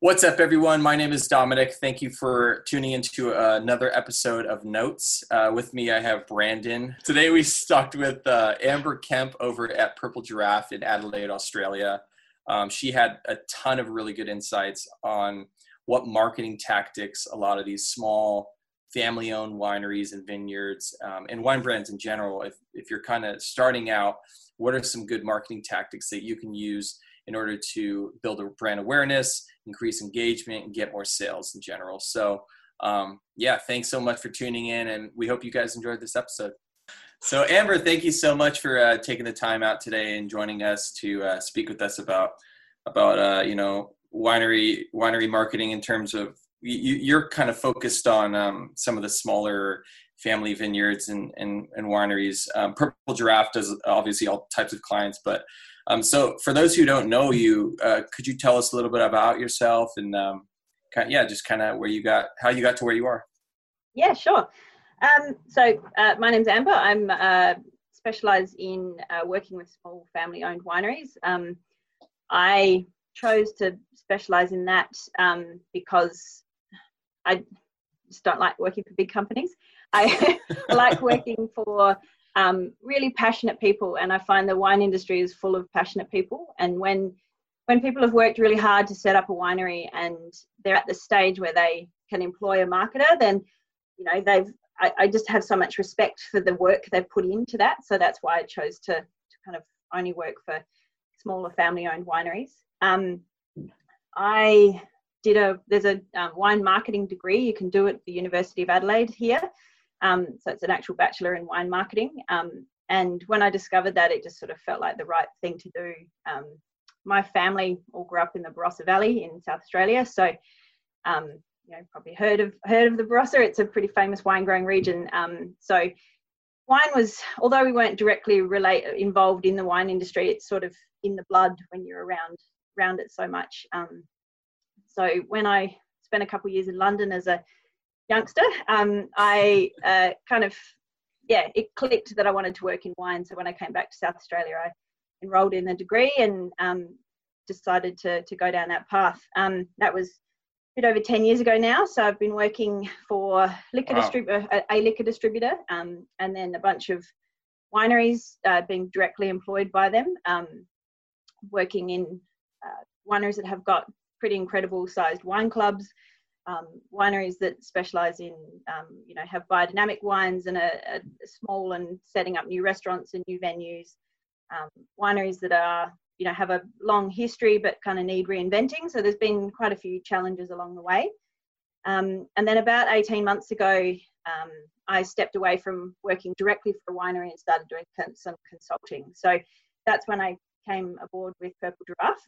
What's up, everyone? My name is Dominic. Thank you for tuning into another episode of Notes. Uh, with me, I have Brandon. Today, we talked with uh, Amber Kemp over at Purple Giraffe in Adelaide, Australia. Um, she had a ton of really good insights on what marketing tactics a lot of these small family owned wineries and vineyards um, and wine brands in general, if, if you're kind of starting out, what are some good marketing tactics that you can use in order to build a brand awareness, increase engagement, and get more sales in general. So, um, yeah, thanks so much for tuning in, and we hope you guys enjoyed this episode. So, Amber, thank you so much for uh, taking the time out today and joining us to uh, speak with us about about uh, you know winery winery marketing in terms of you, are kind of focused on um, some of the smaller family vineyards and, and, and wineries. Um, Purple Giraffe does obviously all types of clients, but um, so for those who don't know you, uh, could you tell us a little bit about yourself and um, kind of, yeah, just kind of where you got, how you got to where you are? Yeah, sure. Um, so uh, my name's Amber. I'm uh, specialised in uh, working with small family-owned wineries. Um, I chose to specialise in that um, because I just don't like working for big companies. I, I like working for um, really passionate people, and I find the wine industry is full of passionate people. And when when people have worked really hard to set up a winery and they're at the stage where they can employ a marketer, then you know they've. I, I just have so much respect for the work they've put into that. So that's why I chose to, to kind of only work for smaller family-owned wineries. Um, I did a there's a um, wine marketing degree you can do at the University of Adelaide here. Um, so it's an actual bachelor in wine marketing. Um, and when I discovered that, it just sort of felt like the right thing to do. Um, my family all grew up in the Barossa Valley in South Australia, so um, you know probably heard of heard of the Barossa. It's a pretty famous wine growing region. Um, so wine was, although we weren't directly relate involved in the wine industry, it's sort of in the blood when you're around around it so much. Um, so when I spent a couple of years in London as a youngster, um, I uh, kind of, yeah, it clicked that I wanted to work in wine. So when I came back to South Australia, I enrolled in a degree and um, decided to, to go down that path. Um, that was a bit over 10 years ago now. So I've been working for liquor wow. distributor, a, a, liquor distributor, um, and then a bunch of wineries uh, being directly employed by them, um, working in uh, wineries that have got pretty incredible sized wine clubs um, wineries that specialize in, um, you know, have biodynamic wines and a, a, small and setting up new restaurants and new venues. Um, wineries that are, you know, have a long history but kind of need reinventing. So there's been quite a few challenges along the way. Um, and then about 18 months ago, um, I stepped away from working directly for a winery and started doing some consulting. So that's when I came aboard with Purple Giraffe.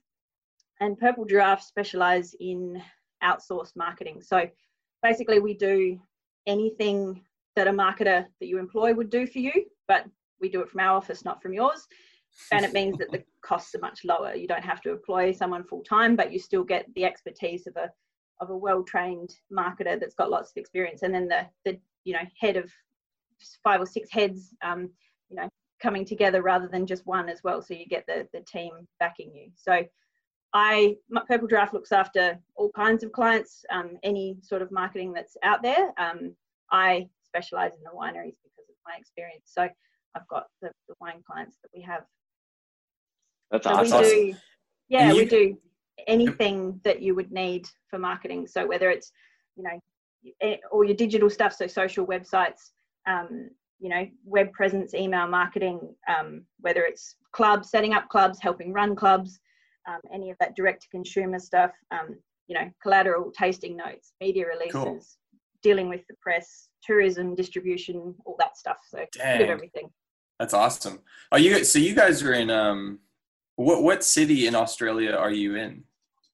And Purple Giraffe specialise in outsourced marketing. So basically, we do anything that a marketer that you employ would do for you, but we do it from our office, not from yours. And it means that the costs are much lower. You don't have to employ someone full time, but you still get the expertise of a of a well trained marketer that's got lots of experience, and then the the you know head of five or six heads, um, you know, coming together rather than just one as well. So you get the the team backing you. So I Purple Giraffe looks after all kinds of clients, um, any sort of marketing that's out there. Um, I specialize in the wineries because of my experience. So I've got the, the wine clients that we have. That's so awesome. We do, yeah, you, we do anything that you would need for marketing. So whether it's, you know, eh, all your digital stuff, so social websites, um, you know, web presence, email marketing, um, whether it's clubs, setting up clubs, helping run clubs, um, any of that direct to consumer stuff, um, you know, collateral, tasting notes, media releases, cool. dealing with the press, tourism, distribution, all that stuff. So Dang. bit of everything. That's awesome. Are you so you guys are in um what what city in Australia are you in?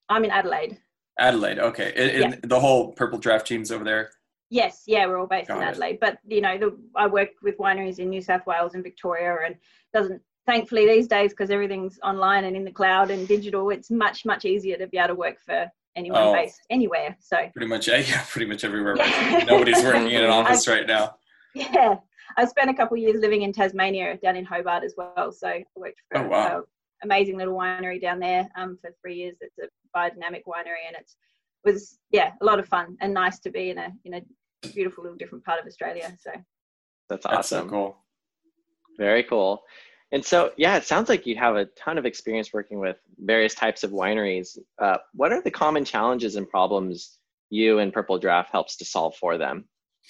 I'm in Adelaide. Adelaide, okay. And, yeah. the whole Purple Giraffe team's over there. Yes, yeah, we're all based Got in Adelaide, it. but you know, the, I work with wineries in New South Wales and Victoria, and doesn't thankfully these days because everything's online and in the cloud and digital it's much much easier to be able to work for anyone oh, based anywhere so pretty much yeah pretty much everywhere yeah. nobody's working in an office right now yeah i spent a couple years living in tasmania down in hobart as well so i worked for oh, wow. amazing little winery down there um, for three years. It's a biodynamic winery, and it's was yeah a lot of fun and nice to be in a in a beautiful little different part of Australia. So that's awesome. That's so cool. Very cool. And so, yeah, it sounds like you have a ton of experience working with various types of wineries. Uh, what are the common challenges and problems you and Purple Giraffe helps to solve for them?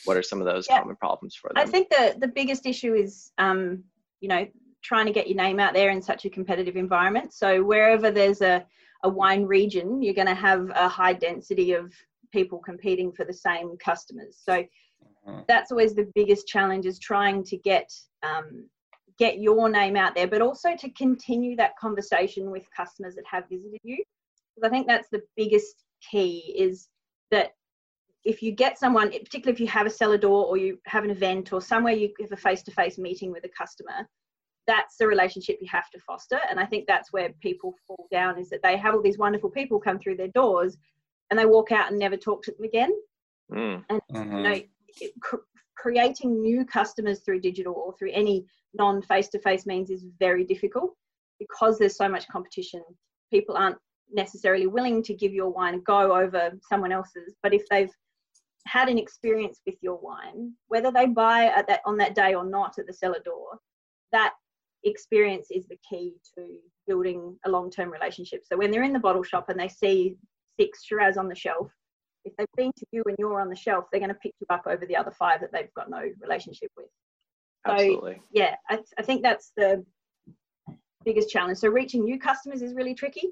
What are some of those yeah. common problems for them? I think the the biggest issue is, um, you know, trying to get your name out there in such a competitive environment. So wherever there's a a wine region, you're going to have a high density of people competing for the same customers. So mm-hmm. that's always the biggest challenge is trying to get um, get your name out there, but also to continue that conversation with customers that have visited you. Because I think that's the biggest key is that if you get someone, particularly if you have a cellar door or you have an event or somewhere you have a face-to-face meeting with a customer, that's the relationship you have to foster. And I think that's where people fall down is that they have all these wonderful people come through their doors and they walk out and never talk to them again. Mm. And mm-hmm. you know, cr- creating new customers through digital or through any non face-to-face means is very difficult because there's so much competition. People aren't necessarily willing to give your wine a go over someone else's, but if they've had an experience with your wine, whether they buy at that on that day or not at the cellar door, that experience is the key to building a long-term relationship. So when they're in the bottle shop and they see six Shiraz on the shelf, if they've been to you and you're on the shelf, they're going to pick you up over the other five that they've got no relationship with. So Absolutely. yeah, I, I think that's the biggest challenge. So reaching new customers is really tricky.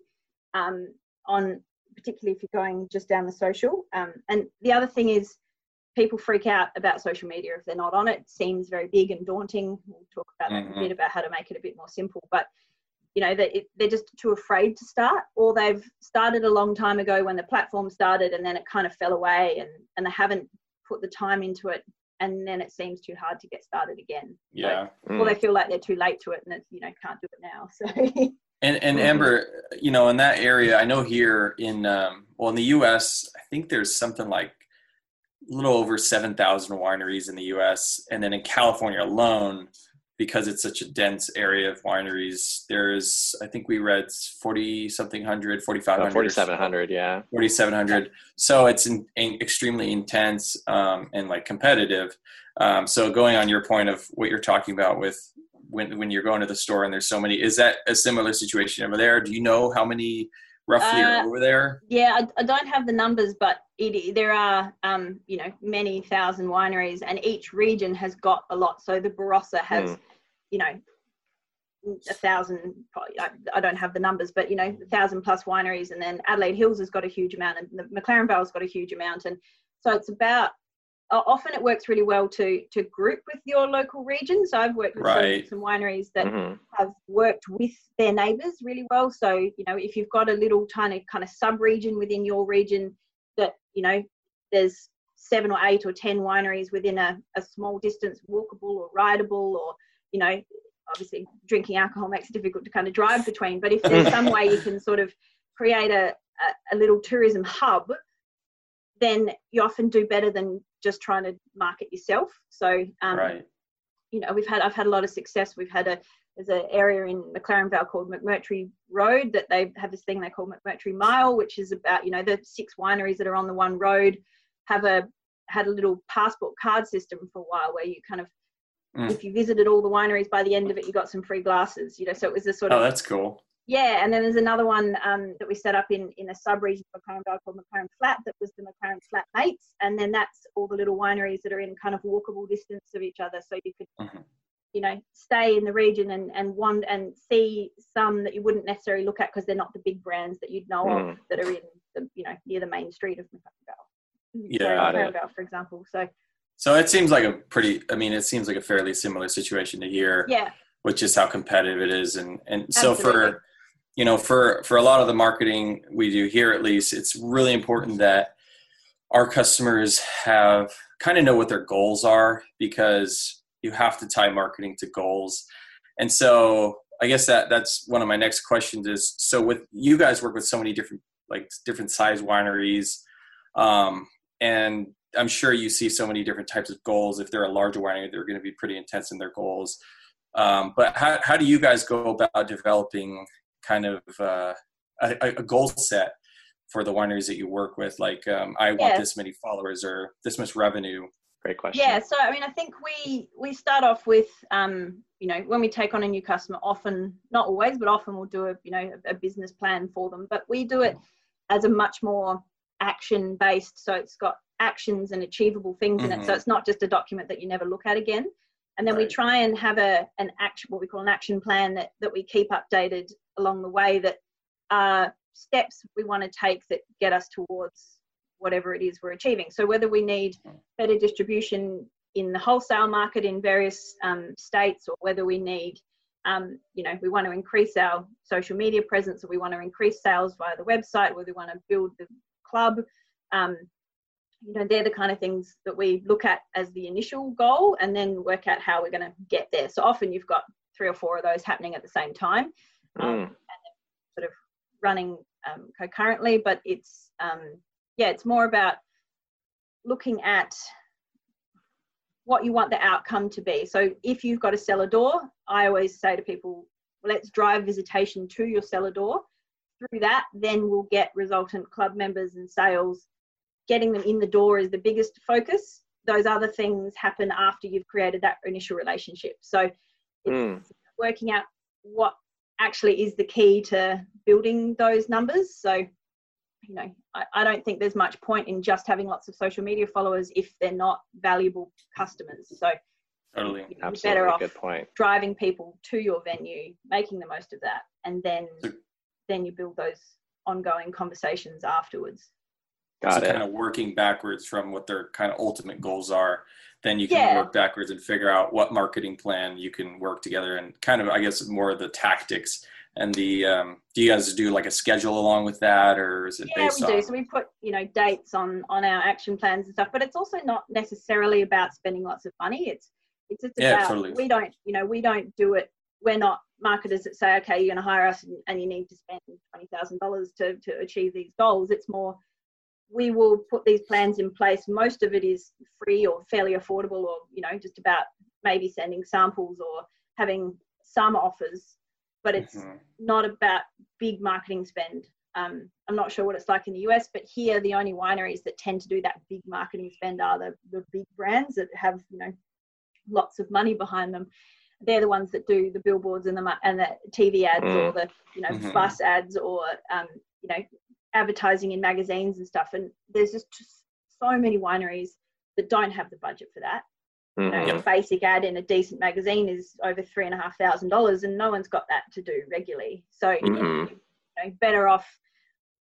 Um, on particularly if you're going just down the social. Um, and the other thing is people freak out about social media if they're not on it. it seems very big and daunting. We'll talk about mm-hmm. that a mm-hmm. bit about how to make it a bit more simple. But you know that they're just too afraid to start, or they've started a long time ago when the platform started, and then it kind of fell away, and and they haven't put the time into it, and then it seems too hard to get started again. Yeah. So, mm. Or they feel like they're too late to it, and it's you know can't do it now. So. And, and. Amber, you know, in that area, I know here in um, well in the U.S., I think there's something like a little over 7,000 wineries in the US. And then in California alone, because it's such a dense area of wineries, there's, I think we read 40 something hundred, 4,500. 4,700, yeah. 4,700. So it's in, in extremely intense um, and like competitive. Um, so going on your point of what you're talking about with when, when you're going to the store and there's so many, is that a similar situation over there? Do you know how many roughly uh, over there? Yeah, I, I, don't have the numbers, but it, there are, um, you know, many thousand wineries, and each region has got a lot. So the Barossa has, mm. You know, a thousand. I, I don't have the numbers, but you know, a thousand plus wineries, and then Adelaide Hills has got a huge amount, and the McLaren Vale's got a huge amount, and so it's about often it works really well to to group with your local region. So I've worked with right. some, some, wineries that mm-hmm. have worked with their neighbours really well. So you know, if you've got a little tiny kind of sub region within your region that you know there's seven or eight or ten wineries within a, a small distance, walkable or rideable, or you know, obviously drinking alcohol makes it difficult to kind of drive between. But if there's some way you can sort of create a, a, a little tourism hub then you often do better than just trying to market yourself. So, um, right. you know, we've had I've had a lot of success. We've had a there's an area in McLaren Vale called McMurtrie Road that they have this thing they call McMurtrie Mile, which is about you know the six wineries that are on the one road have a had a little passport card system for a while where you kind of mm. if you visited all the wineries by the end of it you got some free glasses you know so it was a sort oh, of oh that's cool yeah, and then there's another one um, that we set up in, in a sub-region of McLaren called McLaren Flat that was the McLaren Flat Mates, and then that's all the little wineries that are in kind of walkable distance of each other, so you could, mm-hmm. you know, stay in the region and and one and see some that you wouldn't necessarily look at because they're not the big brands that you'd know mm. of that are in the you know near the main street of McLaren. Yeah, so, for example. So. So it seems like a pretty. I mean, it seems like a fairly similar situation to here. Yeah. Which is how competitive it is, and and Absolutely. so for you know for for a lot of the marketing we do here at least it's really important that our customers have kind of know what their goals are because you have to tie marketing to goals and so i guess that that's one of my next questions is so with you guys work with so many different like different size wineries um, and i'm sure you see so many different types of goals if they're a larger winery they're going to be pretty intense in their goals um, but how, how do you guys go about developing kind of uh, a, a, goal set for the wineries that you work with? Like, um, I want Yeah. this many followers or this much revenue. Great question. Yeah, so I mean, I think we we start off with, um, you know, when we take on a new customer, often not always, but often we'll do a you know a, a business plan for them. But we do it as a much more action based, so it's got actions and achievable things in it. So Mhm. it's not just a document that you never look at again. And then we try and have a an action, what we call an action plan that that we keep updated along the way that are steps we want to take that get us towards whatever it is we're achieving. So whether we need better distribution in the wholesale market in various um, states, or whether we need, um, you know, we want to increase our social media presence, or we want to increase sales via the website, whether we want to build the club. Um, you know, they're the kind of things that we look at as the initial goal, and then work out how we're going to get there. So often you've got three or four of those happening at the same time Mm. running um, concurrently, but it's um, yeah, it's more about looking at what you want the outcome to be. So if you've got a cellar door, I always say to people, let's drive visitation to your cellar door. Through that, then we'll get resultant club members and sales. Getting them in the door is the biggest focus. Those other things happen after you've created that initial relationship. So it's Mm. working out what actually is the key to building those numbers. So, you know, I, I don't think there's much point in just having lots of social media followers if they're not valuable customers. So, Totally. you're Absolutely. better off Good point. driving people to your venue, making the most of that, and then So- then you build those ongoing conversations afterwards. Got so it. kind of working backwards from what their kind of ultimate goals are then you can Yeah. work backwards and figure out what marketing plan you can work together and kind of i guess more of the tactics and the um, do you guys do like a schedule along with that or is it yeah based we do so we put you know dates on on our action plans and stuff but it's also not necessarily about spending lots of money it's it's just Yeah, about totally. we don't you know we don't do it we're not marketers that say okay you're going to hire us and, and you need to spend $20000 to to achieve these goals it's more we will put these plans in place most of it is free or fairly affordable or you know just about maybe sending samples or having some offers but it's Mhm. not about big marketing spend. Um, I'm not sure what it's like in the US, but here the only wineries that tend to do that big marketing spend are the, the big brands that have you know lots of money behind them. They're the ones that do the billboards and the and the TV ads or the you know Mhm. bus ads or um, you know advertising in magazines and stuff. And there's just so many wineries that don't have the budget for that you know, Mhm. a basic ad in a decent magazine is over three and a half thousand dollars, and no one's got that to do regularly. So you Mhm. know, better off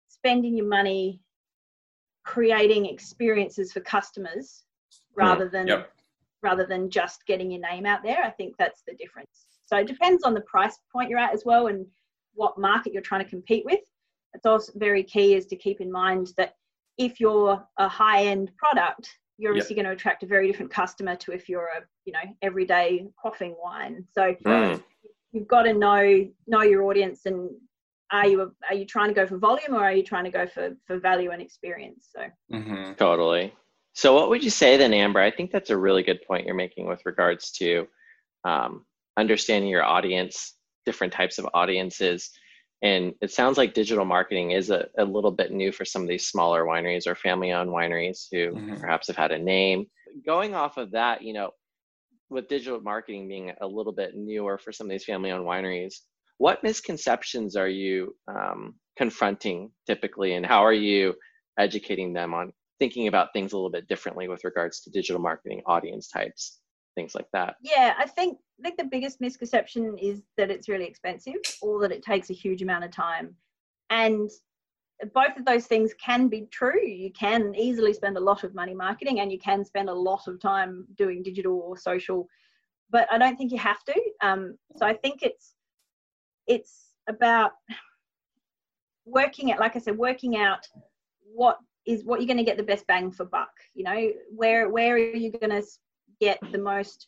spending your money creating experiences for customers rather than Yep. rather than just getting your name out there. I think that's the difference. So it depends on the price point you're at as well and what market you're trying to compete with. It's also very key is to keep in mind that if you're a high end product, you're Yep. obviously going to attract a very different customer to if you're a you know everyday quaffing wine. So Mm. you've got to know know your audience and are you a, are you trying to go for volume or are you trying to go for for value and experience? So mm-hmm. Totally. So, what would you say then, Amber? I think that's a really good point you're making with regards to um, understanding your audience, different types of audiences. And it sounds like digital marketing is a, a little bit new for some of these smaller wineries or family owned wineries who Mhm. perhaps have had a name. Going off of that, you know, with digital marketing being a little bit newer for some of these family owned wineries, what misconceptions are you um, confronting typically, and how are you educating them on thinking about things a little bit differently with regards to digital marketing, audience types, things like that? yeah, I think I think the biggest misconception is that it's really expensive or that it takes a huge amount of time. And both of those things can be true. You can easily spend a lot of money marketing and you can spend a lot of time doing digital or social, but I don't think you have to. Um, so I think it's it's about working out, like I said, working out what is what you're going to get the best bang for buck. You know, where where are you going to get the most?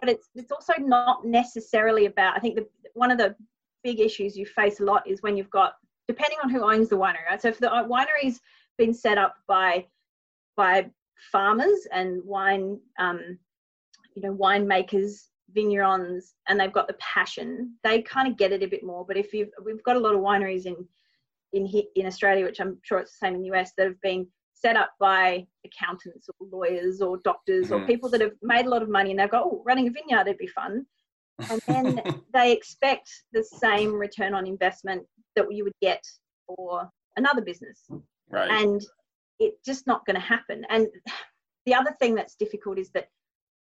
But it's it's also not necessarily about. I think the one of the big issues you face a lot is when you've got depending on who owns the winery. Right? So if the winery's been set up by by farmers and wine um, you know winemakers vignerons and they've got the passion, they kind of get it a bit more. But if you've, we've got a lot of wineries in in in Australia, which I'm sure it's the same in the US, that have been set up by accountants or lawyers or doctors mm-hmm. or people that have made a lot of money and they've got, oh, running a vineyard It'd be fun. And then they expect the same return on investment that you would get for another business. Right. And it's just not going to happen. And the other thing that's difficult is that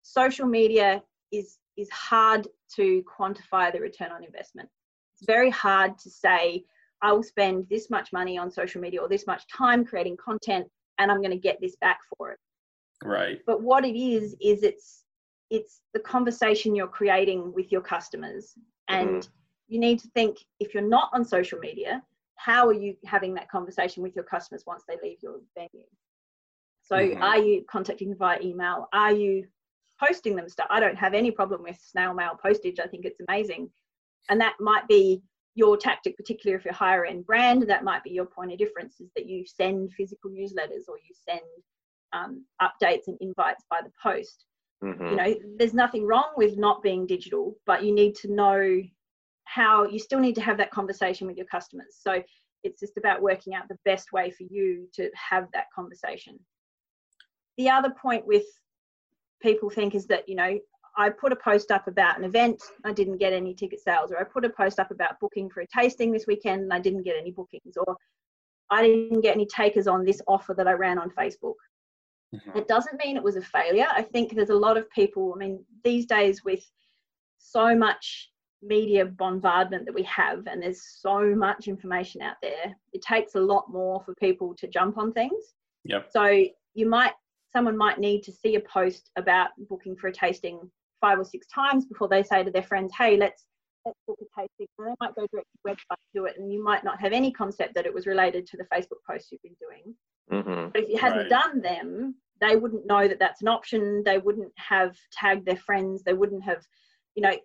social media is is hard to quantify the return on investment. It's very hard to say I will spend this much money on social media or this much time creating content and I'm going to get this back for it. Right. But what it is is it's it's the conversation you're creating with your customers and mm-hmm. you need to think if you're not on social media how are you having that conversation with your customers once they leave your venue so mm-hmm. are you contacting via email are you posting them stuff i don't have any problem with snail mail postage i think it's amazing and that might be your tactic particularly if you're a higher end brand that might be your point of difference is that you send physical newsletters or you send um, updates and invites by the post. Mm-hmm. you know there's nothing wrong with not being digital but you need to know how you still need to have that conversation with your customers. So it's just about working out the best way for you to have that conversation. The other point with people think is that you know I put a post up about an event, I didn't get any ticket sales, or I put a post up about booking for a tasting this weekend and I didn't get any bookings, or I didn't get any takers on this offer that I ran on Facebook. Mm-hmm. It doesn't mean it was a failure. I think there's a lot of people, I mean, these days with so much media bombardment that we have and there's so much information out there, it takes a lot more for people to jump on things. Yep. So you might someone might need to see a post about booking for a tasting five or six times before they say to their friends, hey, let's let's book a tasting. And they might go direct to the website to do it, and you might not have any concept that it was related to the Facebook post you've been doing. Mm-hmm. But if you hadn't right. done them, they wouldn't know that that's an option. They wouldn't have tagged their friends. They wouldn't have, you know,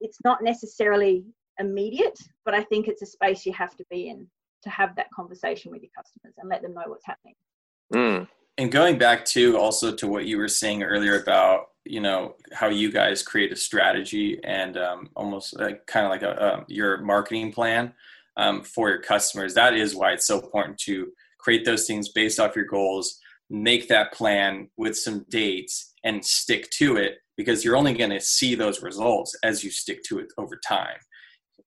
it's not necessarily immediate, but I think it's a space you have to be in to have that conversation with your customers and let them know what's happening. Mm. And going back to also to what you were saying earlier about you know how you guys create a strategy and um, almost like, kind of like a, your marketing plan um, for your customers that is why it's so important to create those things based off your goals make that plan with some dates and stick to it because you're only going to see those results as you stick to it over time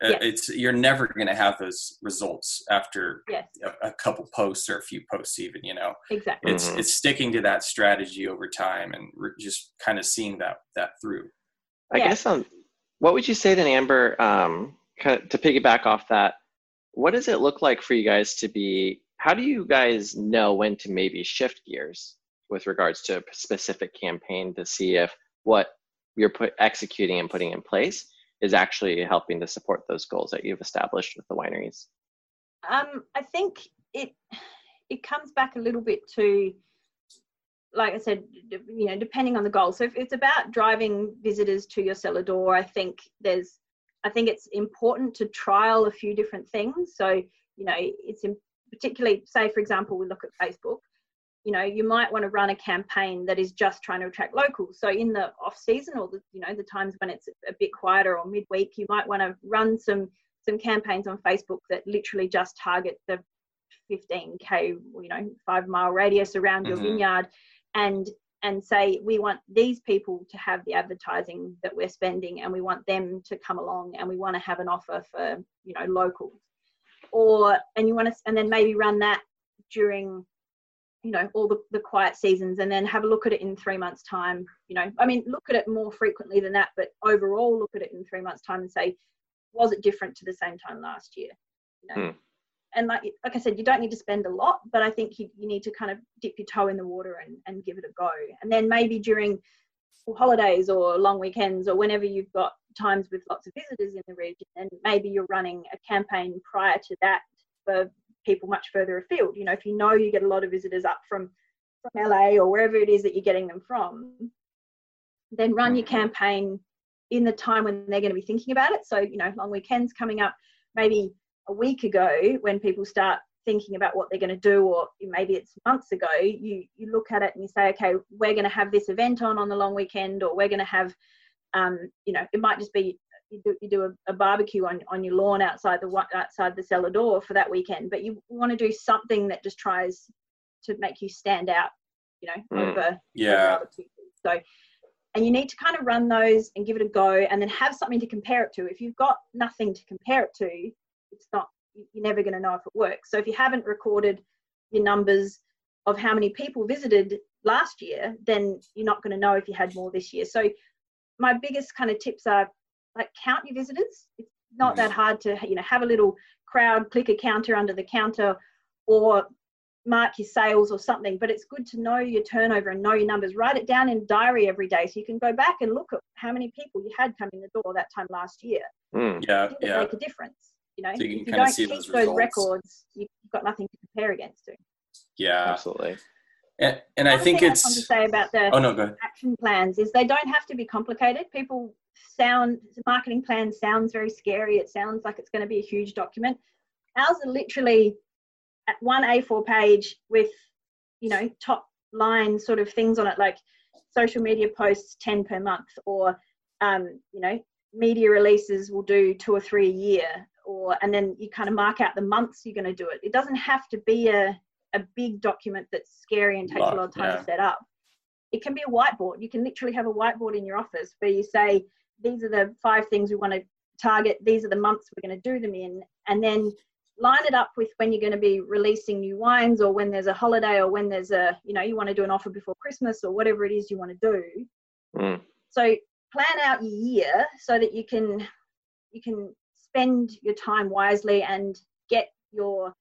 yes. it's you're never going to have those results after yes. a, a, couple posts or a few posts even you know exactly it's mm-hmm. it's sticking to that strategy over time and re- just kind of seeing that that through i yeah. guess um what would you say then amber um kind of to piggyback off that what does it look like for you guys to be how do you guys know when to maybe shift gears with regards to a specific campaign to see if what you're put executing and putting in place is actually helping to support those goals that you've established with the wineries? Um, I think it it comes back a little bit to like I said, you know, depending on the goal. So if it's about driving visitors to your cellar door, I think there's, I think it's important to trial a few different things. So you know, it's in, particularly, say for example, we look at Facebook you know you might want to run a campaign that is just trying to attract locals so in the off season or the you know the times when it's a bit quieter or midweek you might want to run some some campaigns on facebook that literally just target the 15k you know five mile radius around mm-hmm. your vineyard and and say we want these people to have the advertising that we're spending and we want them to come along and we want to have an offer for you know locals or and you want to and then maybe run that during you know all the, the quiet seasons and then have a look at it in three months time you know i mean look at it more frequently than that but overall look at it in three months time and say was it different to the same time last year you know? Hmm. and like like i said you don't need to spend a lot but i think you, you need to kind of dip your toe in the water and, and give it a go and then maybe during holidays or long weekends or whenever you've got times with lots of visitors in the region and maybe you're running a campaign prior to that for people much further afield. You know, if you know you get a lot of visitors up from from LA or wherever it is that you're getting them from, then run your mm-hmm. campaign in the time when they're going to be thinking about it. So, you know, long weekends coming up, maybe a week ago when people start thinking about what they're going to do, or maybe it's months ago, you you look at it and you say, okay, we're going to have this event on on the long weekend, or we're going to have um, you know, it might just be you do, you do a, a, barbecue on, on your lawn outside the outside the cellar door for that weekend, but you want to do something that just tries to make you stand out, you know, mm. over yeah. Over so, and you need to kind of run those and give it a go, and then have something to compare it to. If you've got nothing to compare it to, it's not you're never going to know if it works. So if you haven't recorded your numbers of how many people visited last year, then you're not going to know if you had more this year. So my biggest kind of tips are like count your visitors. It's not that hard to you know have a little crowd click a counter under the counter or mark your sales or something but it's good to know your turnover and know your numbers. Write it down in diary every day so you can go back and look at how many people you had come in the door that time last year. Mm, yeah yeah. make a difference you know? So you if you don't keep those, those records you've got nothing to compare against to. Yeah. Absolutely. And, and I think it's. I want to say about the oh, no, action plans is they don't have to be complicated. People sound marketing plan sounds very scary. It sounds like it's going to be a huge document. Ours are literally at one A4 page with, you know, top line sort of things on it, like social media posts 10 per month, or, um, you know, media releases will do two or three a year, or, and then you kind of mark out the months you're going to do it. It doesn't have to be a, a big document that's scary and takes a lot of time yeah. to set up. It can be a whiteboard. You can literally have a whiteboard in your office where you say, these are the five things we want to target these are the months we're going to do them in and then line it up with when you're going to be releasing new wines or when there's a holiday or when there's a you know you want to do an offer before christmas or whatever it is you want to do. Mm. so plan out your year so that you can you can spend your time wisely and get your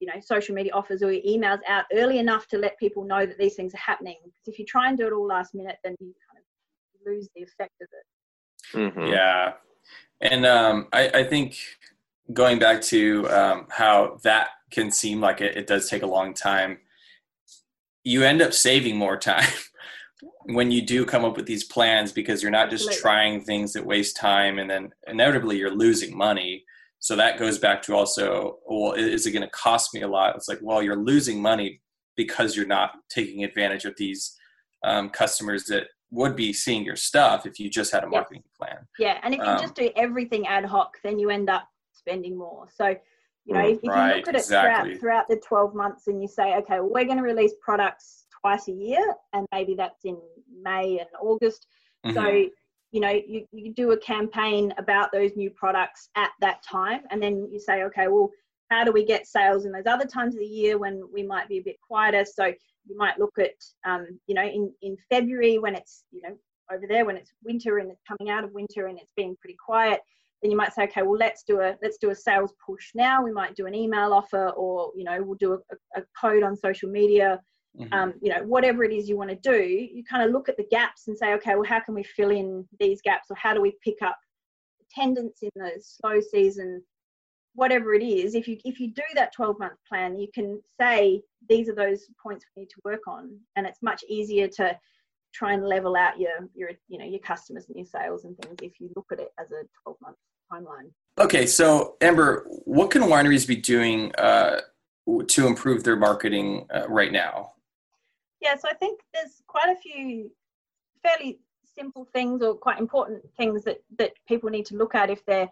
you know social media offers or your emails out early enough to let people know that these things are happening. Because if you try and do it all last minute then you kind of lose the effect of it Mm-hmm. Yeah, and um, I, I, think going back to um, how that can seem like it, it does take a long time, you end up saving more time when you do come up with these plans because you're not just trying things that waste time and then inevitably you're losing money. So that goes back to also, well, is it going to cost me a lot? It's like, well, you're losing money because you're not taking advantage of these um, customers that would be seeing your stuff if you just had a marketing yes. plan. Yeah, and if you um, just do everything ad hoc, then you end up spending more. So, you know, if, if right, you look at it exactly. throughout, throughout the 12 months and you say, okay, well, we're going to release products twice a year, and maybe that's in May and August. Mm-hmm. So, you know, you, you do a campaign about those new products at that time, and then you say, okay, well, how do we get sales in those other times of the year when we might be a bit quieter? So you might look at, um, you know, in, in February when it's, you know, over there when it's winter and it's coming out of winter and it's being pretty quiet, then you might say, okay, well, let's do a let's do a sales push now. We might do an email offer, or you know, we'll do a, a code on social media. Mm-hmm. Um, you know, whatever it is you want to do, you kind of look at the gaps and say, okay, well, how can we fill in these gaps, or how do we pick up attendance in the slow season whatever it is if you if you do that 12 month plan you can say these are those points we need to work on. And it's much easier to try and level out your your you know your customers and your sales and things if you look at it as a 12 month timeline. Okay so amber what can wineries be doing uh, to improve their marketing uh, right now? Yeah so i think there's quite a few fairly simple things or quite important things that that people need to look at if they're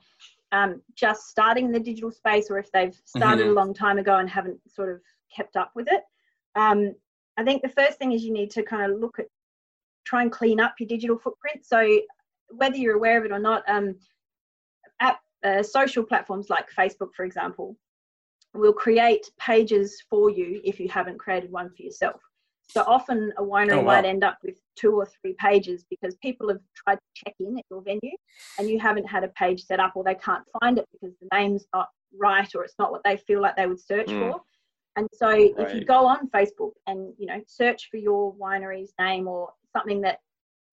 um, just starting in the digital space or if they've started mm-hmm. a long time ago and haven't sort of kept up with it. Um, I think the first thing is you need to kind of look at, try and clean up your digital footprint. So whether you're aware of it or not, um, app, uh, social platforms like Facebook, for example, will create pages for you if you haven't created one for yourself. So often a winery oh, wow. might end up with two or three pages because people have tried to check in at your venue and you haven't had a page set up or they can't find it because the name's not right or it's not what they feel like they would search mm. for. And so right. if you go on Facebook and you know search for your winery's name or something that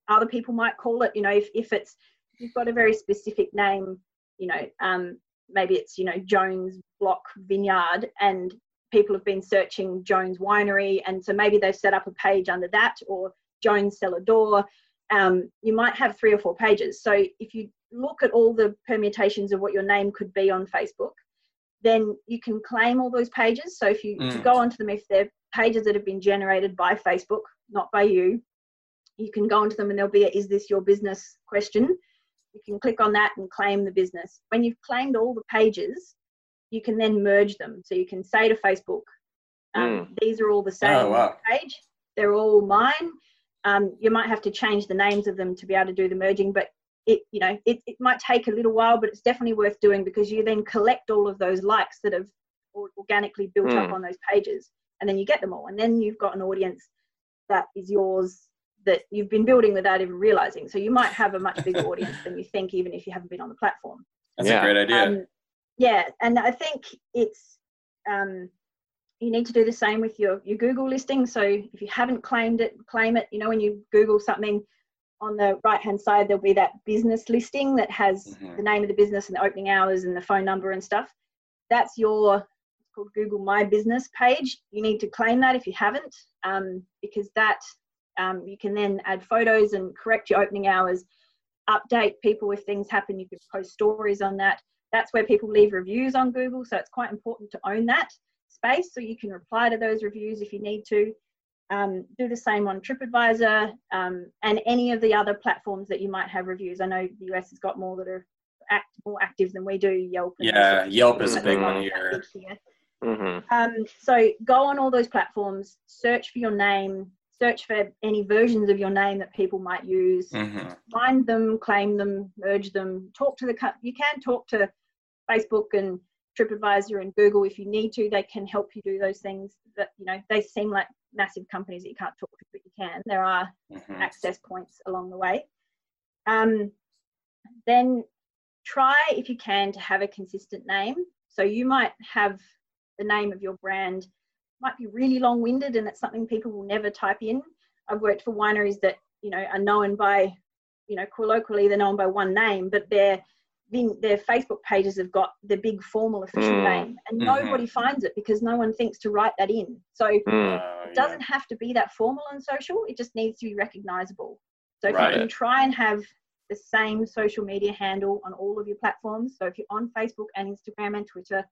other people might call it, you know, if, if it's if you've got a very specific name, you know, um, maybe it's you know Jones Block Vineyard and people have been searching Jones Winery, and so maybe they've set up a page under that or Jones Cellar Door. Um, you might have three or four pages. So if you look at all the permutations of what your name could be on Facebook, then you can claim all those pages. So if you, mm. go onto them, if they're pages that have been generated by Facebook, not by you, you can go onto them and there'll be a is this your business question you can click on that and claim the business when you've claimed all the pages you can then merge them so you can say to facebook um, Mm. these are all the same Oh, wow. page they're all mine um, you might have to change the names of them to be able to do the merging but it you know it, it might take a little while but it's definitely worth doing because you then collect all of those likes that have organically built up Mm. on those pages and then you get them all and then you've got an audience that is yours that you've been building without even realizing so you might have a much bigger audience than you think even if you haven't been on the platform That's Yeah. a great idea. um, yeah and i think it's um, you need to do the same with your, your google listing. So if you haven't claimed it claim it you know when you google something on the right hand side there'll be that business listing that has Mhm. the name of the business and the opening hours and the phone number and stuff. That's your it's called google my business page. You need to claim that if you haven't um, because that um, you can then add photos and correct your opening hours update people if things happen. You can post stories on that that's where people leave reviews on google so it's quite important to own that space so you can reply to those reviews if you need to um, do the same on tripadvisor um, and any of the other platforms that you might have reviews i know the us has got more that are act, more active than we do yelp and yeah, Yelp is a big one of here. here. Mm-hmm. Um, so go on all those platforms, search for your name, search for any versions of your name that people might use, hmm find them, claim them, merge them, talk to the you can talk to Facebook and TripAdvisor and Google if you need to. They can help you do those things. That you know they seem like massive companies that you can't talk to, but you can. There are hmm access points along the way. Um, then try, if you can, to have a consistent name. So you might have the name of your brand might be really long-winded and it's something people will never type in. I've worked for wineries that you know are known by, you know, colloquially they're known by one name, but their their Facebook pages have got the big formal official Mm. name, and Mhm. nobody finds it because no one thinks to write that in. So Mm. It doesn't have to be that formal on social it just needs to be recognizable so if Right. you can try and have the same social media handle on all of your platforms so if you're on facebook and instagram and twitter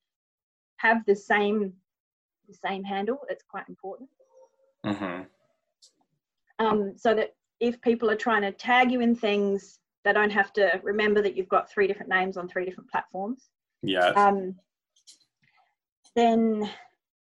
have the same the same handle it's quite important. Hmm um, so that if people are trying to tag you in things they don't have to remember that you've got three different names on three different platforms. Yeah. um, then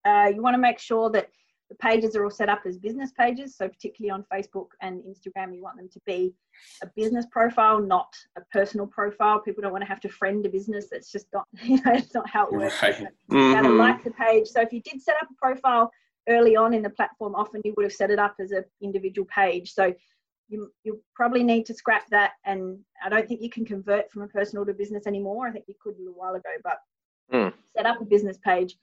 uh, you want to make sure that the pages are all set up as business pages. So particularly on Facebook and Instagram, you want them to be a business profile, not a personal profile. People don't want to have to friend a business. That's just not, you know, it's not how it works. Right. You to Mhm. like the page. So if you did set up a profile early on in the platform, often you would have set it up as an individual page. So you you probably need to scrap that. And I don't think you can convert from a personal to business anymore. I think you could a little while ago, but Hmm. set up a business page,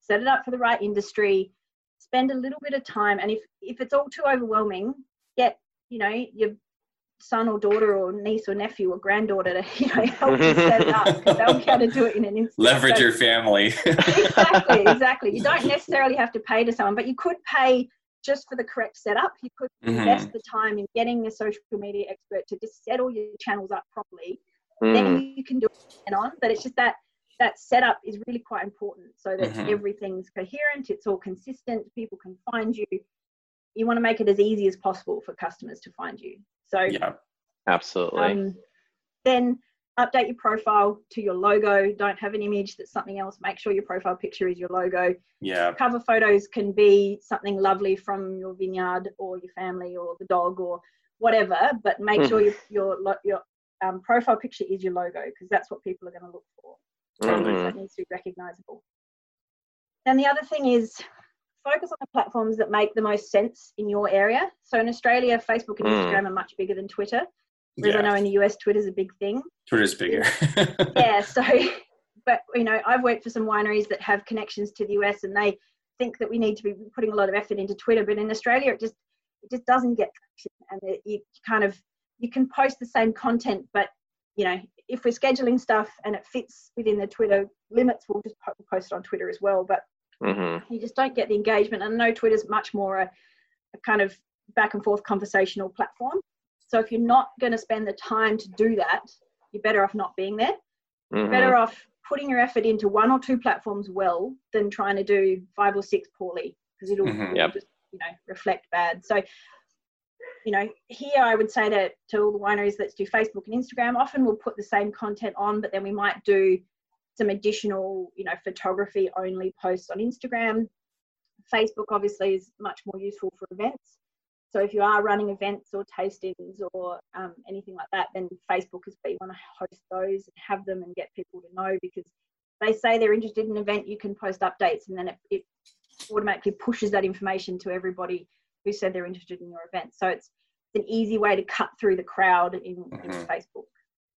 set it up for the right industry, spend a little bit of time. And if if it's all too overwhelming, get you know your son or daughter or niece or nephew or granddaughter to you know help you set it up because they'll be able to do it in an instant. Leverage So- your family. exactly, exactly. You don't necessarily have to pay to someone, but you could pay just for the correct setup. You could Mhm. invest the time in getting a social media expert to just set all your channels up properly. Mm. Then you can do it on. But it's just that that setup is really quite important so that Mhm. everything's coherent, it's all consistent, people can find you. You want to make it as easy as possible for customers to find you. So yeah. Absolutely. um, then update your profile to your logo. Don't have an image that's something else. Make sure your profile picture is your logo. Yeah. Cover photos can be something lovely from your vineyard or your family or the dog or whatever, but make Mhm. sure your your your um, profile picture is your logo because that's what people are going to look for. Mhm. it needs to be recognizable. And the other thing is focus on the platforms that make the most sense in your area. So in Australia, Facebook and Mm. Instagram are much bigger than Twitter. Whereas I know in the US, Twitter's a big thing. Twitter's bigger. Yeah, so, but you know, I've worked for some wineries that have connections to the US and they think that we need to be putting a lot of effort into Twitter, but in Australia, it just it just doesn't get traction, and it, you kind of you can post the same content, but you know, if we're scheduling stuff and it fits within the Twitter limits, we'll just po- post it on Twitter as well. But Mhm. you just don't get the engagement. And I know Twitter's much more a, a kind of back and forth conversational platform. So if you're not going to spend the time to do that, you're better off not being there. Mhm. Better off putting your effort into one or two platforms well than trying to do five or six poorly because it'll, Mhm. it'll Yep. just you know reflect bad. So you know, here I would say to, to all the wineries, let's do Facebook and Instagram. Often we'll put the same content on, but then we might do some additional, you know, photography only posts on Instagram. Facebook obviously is much more useful for events. So if you are running events or tastings or um, anything like that, then Facebook is where you want to host those and have them and get people to know because they say they're interested in an event, you can post updates and then it, it automatically pushes that information to everybody who said they're interested in your event. So it's, it's an easy way to cut through the crowd in, mm-hmm. in Facebook.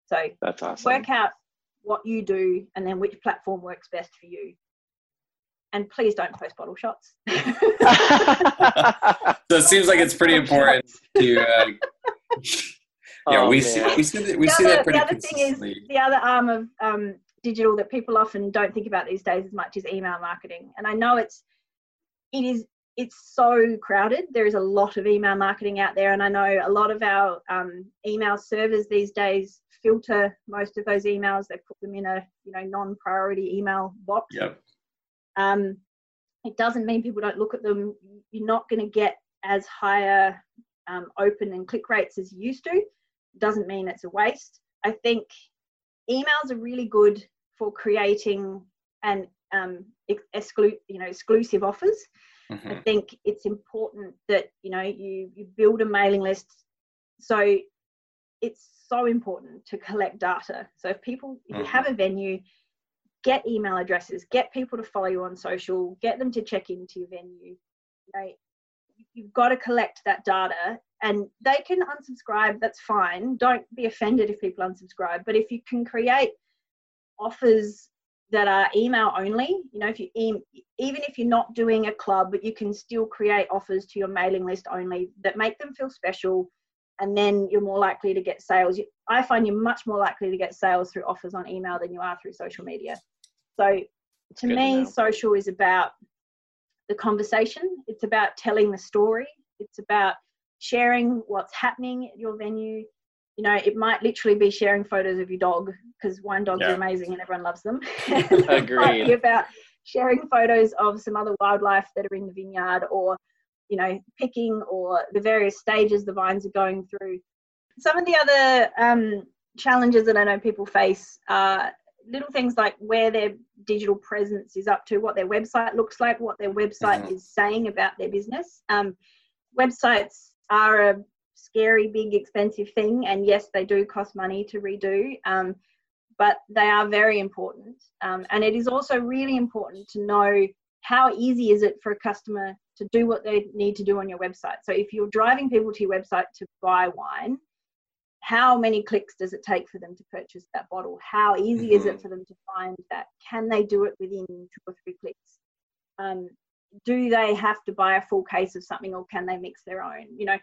So that's awesome. Work out what you do and then which platform works best for you. And please don't post bottle shots. so it seems like it's pretty important to. Uh, yeah, oh, we, see, we see that we the see other, that pretty The other thing is the other arm of um, digital that people often don't think about these days as much is email marketing. And I know it's it is it's so crowded. There is a lot of email marketing out there, and I know a lot of our um, email servers these days filter most of those emails. They put them in a you know non-priority email box. Yep. Um, it doesn't mean people don't look at them. You're not going to get as higher um, open and click rates as you used to. It doesn't mean it's a waste. I think emails are really good for creating and um, exclu- you know exclusive offers. Mm-hmm. I think it's important that you know you you build a mailing list. So it's so important to collect data. So if people if you have mm-hmm. a venue, get email addresses, get people to follow you on social, get them to check into your venue. You know, you've got to collect that data and they can unsubscribe that's fine don't be offended if people unsubscribe but if you can create offers that are email only you know if you even if you're not doing a club but you can still create offers to your mailing list only that make them feel special and then you're more likely to get sales. I find you're much more likely to get sales through offers on email than you are through social media. So to Good me to social is about the conversation. It's about telling the story. It's about sharing what's happening at your venue you know, it might literally be sharing photos of your dog because wine dogs yeah. are amazing and everyone loves them. Agreed. about sharing photos of some other wildlife that are in the vineyard or, you know, picking or the various stages the vines are going through. Some of the other um, challenges that I know people face are little things like where their digital presence is up to, what their website looks like, what their website mm-hmm. is saying about their business. Um, websites are a scary, big, expensive thing. And yes, they do cost money to redo, um, but they are very important. Um, and it is also really important to know how easy is it for a customer to do what they need to do on your website. So if you're driving people to your website to buy wine, how many clicks does it take for them to purchase that bottle? How easy mm-hmm. is it mm-hmm. for them to find that? Can they do it within two or three clicks? Um, do they have to buy a full case of something or can they mix their own? You know,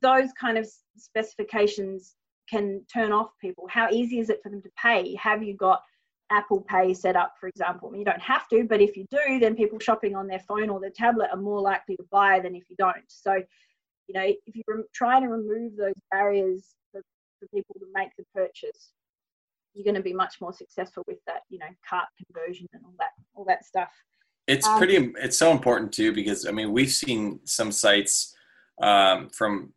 those kind of specifications can turn off people. How easy is it for them to pay? Have you got Apple Pay set up, for example? I mean, you don't have to, but if you do, then people shopping on their phone or their tablet are more likely to buy than if you don't. So, you know, if you try to remove those barriers for, for people to make the purchase, you're going to be much more successful with that, you know, cart conversion and all that, all that stuff. It's um, pretty. It's so important too because I mean, we've seen some sites um, from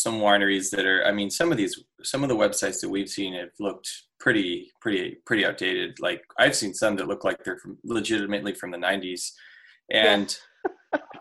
some wineries that are i mean some of these some of the websites that we've seen have looked pretty pretty pretty outdated. Like i've seen some that look like they're from legitimately from the 90s and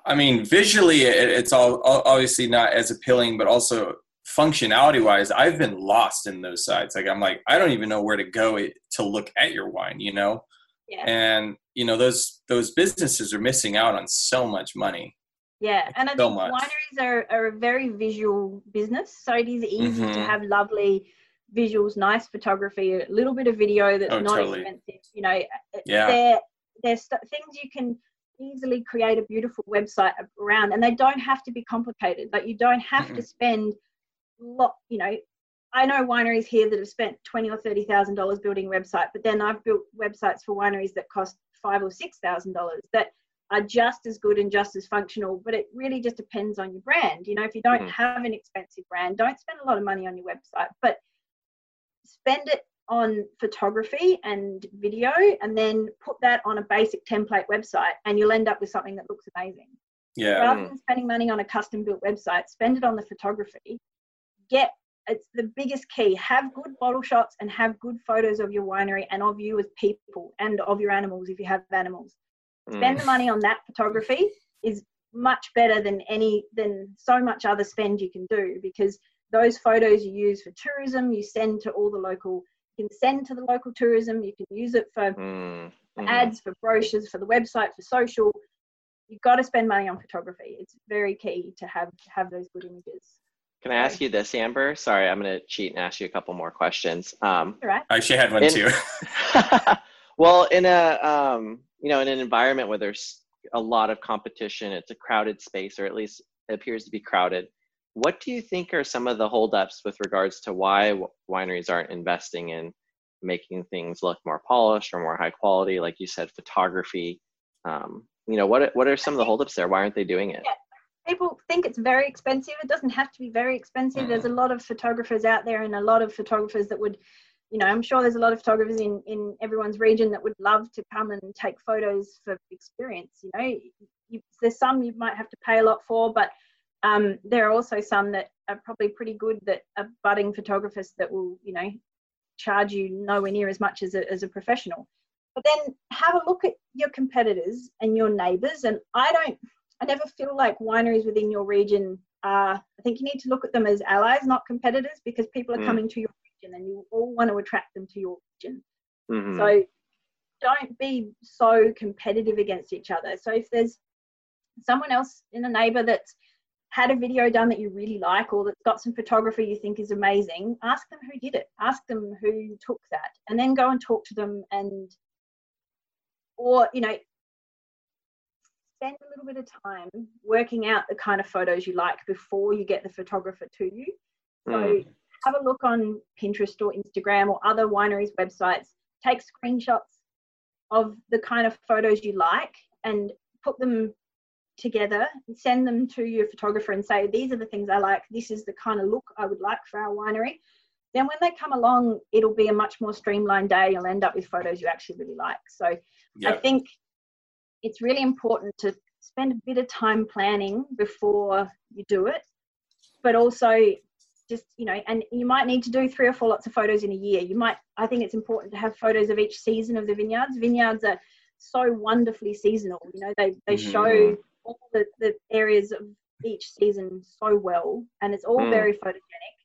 i mean visually it, it's all obviously not as appealing but also functionality wise i've been lost in those sites. Like i'm like i don't even know where to go to look at your wine you know? Yeah. and you know those those businesses are missing out on so much money yeah, and I so think much. wineries are, are a very visual business, so it is easy mm-hmm. to have lovely visuals, nice photography, a little bit of video that's oh, not totally. expensive. You know, yeah. they're, they're st- things you can easily create a beautiful website around, and they don't have to be complicated. Like you don't have mm-hmm. to spend lot. You know, I know wineries here that have spent twenty or thirty thousand dollars building a website, but then I've built websites for wineries that cost five or six thousand dollars. That are just as good and just as functional, but it really just depends on your brand. You know, if you don't mm. have an expensive brand, don't spend a lot of money on your website, but spend it on photography and video and then put that on a basic template website and you'll end up with something that looks amazing. Yeah. Rather than spending money on a custom built website, spend it on the photography. Get it's the biggest key. Have good bottle shots and have good photos of your winery and of you as people and of your animals if you have animals. Spend Mm. the money on that photography is much better than any than so much other spend you can do because those photos you use for tourism, you send to all the local you can send to the local tourism, you can use it for Mm. Ads, for brochures, for the website, for social. You've got to spend money on photography. It's very key to have have those good images. Can I ask you this, Amber? Sorry, I'm going to cheat and ask you a couple more questions. Um, All right. I actually had one In- too. well, in a um, you know, in an environment where there's a lot of competition, it's a crowded space, or at least it appears to be crowded. What do you think are some of the holdups with regards to why wineries aren't investing in making things look more polished or more high quality? Like you said, photography. Um, you know, what what are some of the holdups there? Why aren't they doing it? Yeah. People think it's very expensive. It doesn't have to be very expensive. There's a lot of photographers out there, and a lot of photographers that would, you know, I'm sure there's a lot of photographers in in everyone's region that would love to come and take photos for experience. You know, you, there's some you might have to pay a lot for, but um, there are also some that are probably pretty good that are budding photographers that will, you know, charge you nowhere near as much as a, as a professional. But then have a look at your competitors and your neighbours. And I don't, I never feel like wineries within your region are, I think you need to look at them as allies, not competitors, because people are Mm. coming to your region and you all want to attract them to your region. Mhm. So don't be so competitive against each other. So if there's someone else in a neighbor that's had a video done that you really like or that's got some photography you think is amazing, ask them who did it. Ask them who took that and then go and talk to them and or you know spend a little bit of time working out the kind of photos you like before you get the photographer to you. So Mm. Have a look on Pinterest or Instagram or other wineries' websites. Take screenshots of the kind of photos you like and put them together and send them to your photographer and say, These are the things I like. This is the kind of look I would like for our winery. Then when they come along, it'll be a much more streamlined day. You'll end up with photos you actually really like. So I think it's really important to spend a bit of time planning before you do it, but also just you know, and you might need to do three or four lots of photos in a year. You might, I think it's important to have photos of each season of the vineyards. Vineyards are so wonderfully seasonal. You know, they they Mhm. show all the, the areas of each season so well, and it's all Mm. very photogenic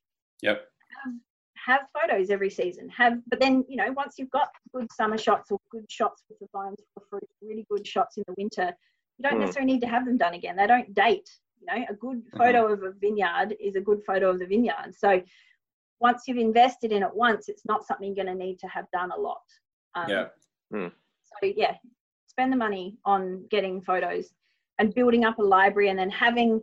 Yep. have, have photos every season. Have, but then you know, once you've got good summer shots or good shots with the vines or fruit, really good shots in the winter, you don't Mm. necessarily need to have them done again. They don't date. You know, a good photo of a vineyard is a good photo of the vineyard. So once you've invested in it once, it's not something you're going to need to have done a lot. Um, Yeah. So yeah, spend the money on getting photos and building up a library, and then having,